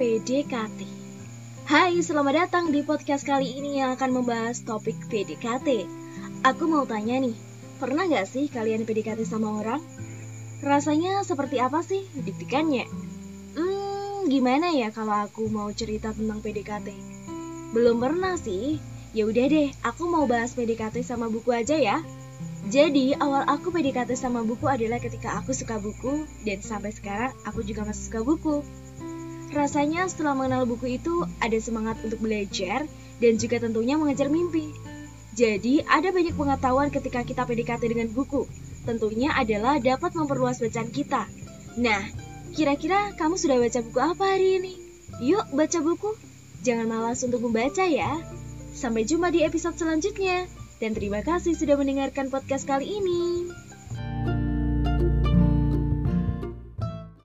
PDKT. Hai, selamat datang di podcast kali ini yang akan membahas topik PDKT. Aku mau tanya nih, pernah gak sih kalian PDKT sama orang? Rasanya seperti apa sih diktikannya? Hmm, gimana ya kalau aku mau cerita tentang PDKT? Belum pernah sih. Ya udah deh, aku mau bahas PDKT sama buku aja ya. Jadi, awal aku PDKT sama buku adalah ketika aku suka buku, dan sampai sekarang aku juga masih suka buku. Rasanya setelah mengenal buku itu, ada semangat untuk belajar, dan juga tentunya mengejar mimpi. Jadi, ada banyak pengetahuan ketika kita PDKT dengan buku. Tentunya adalah dapat memperluas bacaan kita. Nah, kira-kira kamu sudah baca buku apa hari ini? Yuk, baca buku. Jangan malas untuk membaca ya. Sampai jumpa di episode selanjutnya. Dan terima kasih sudah mendengarkan podcast kali ini.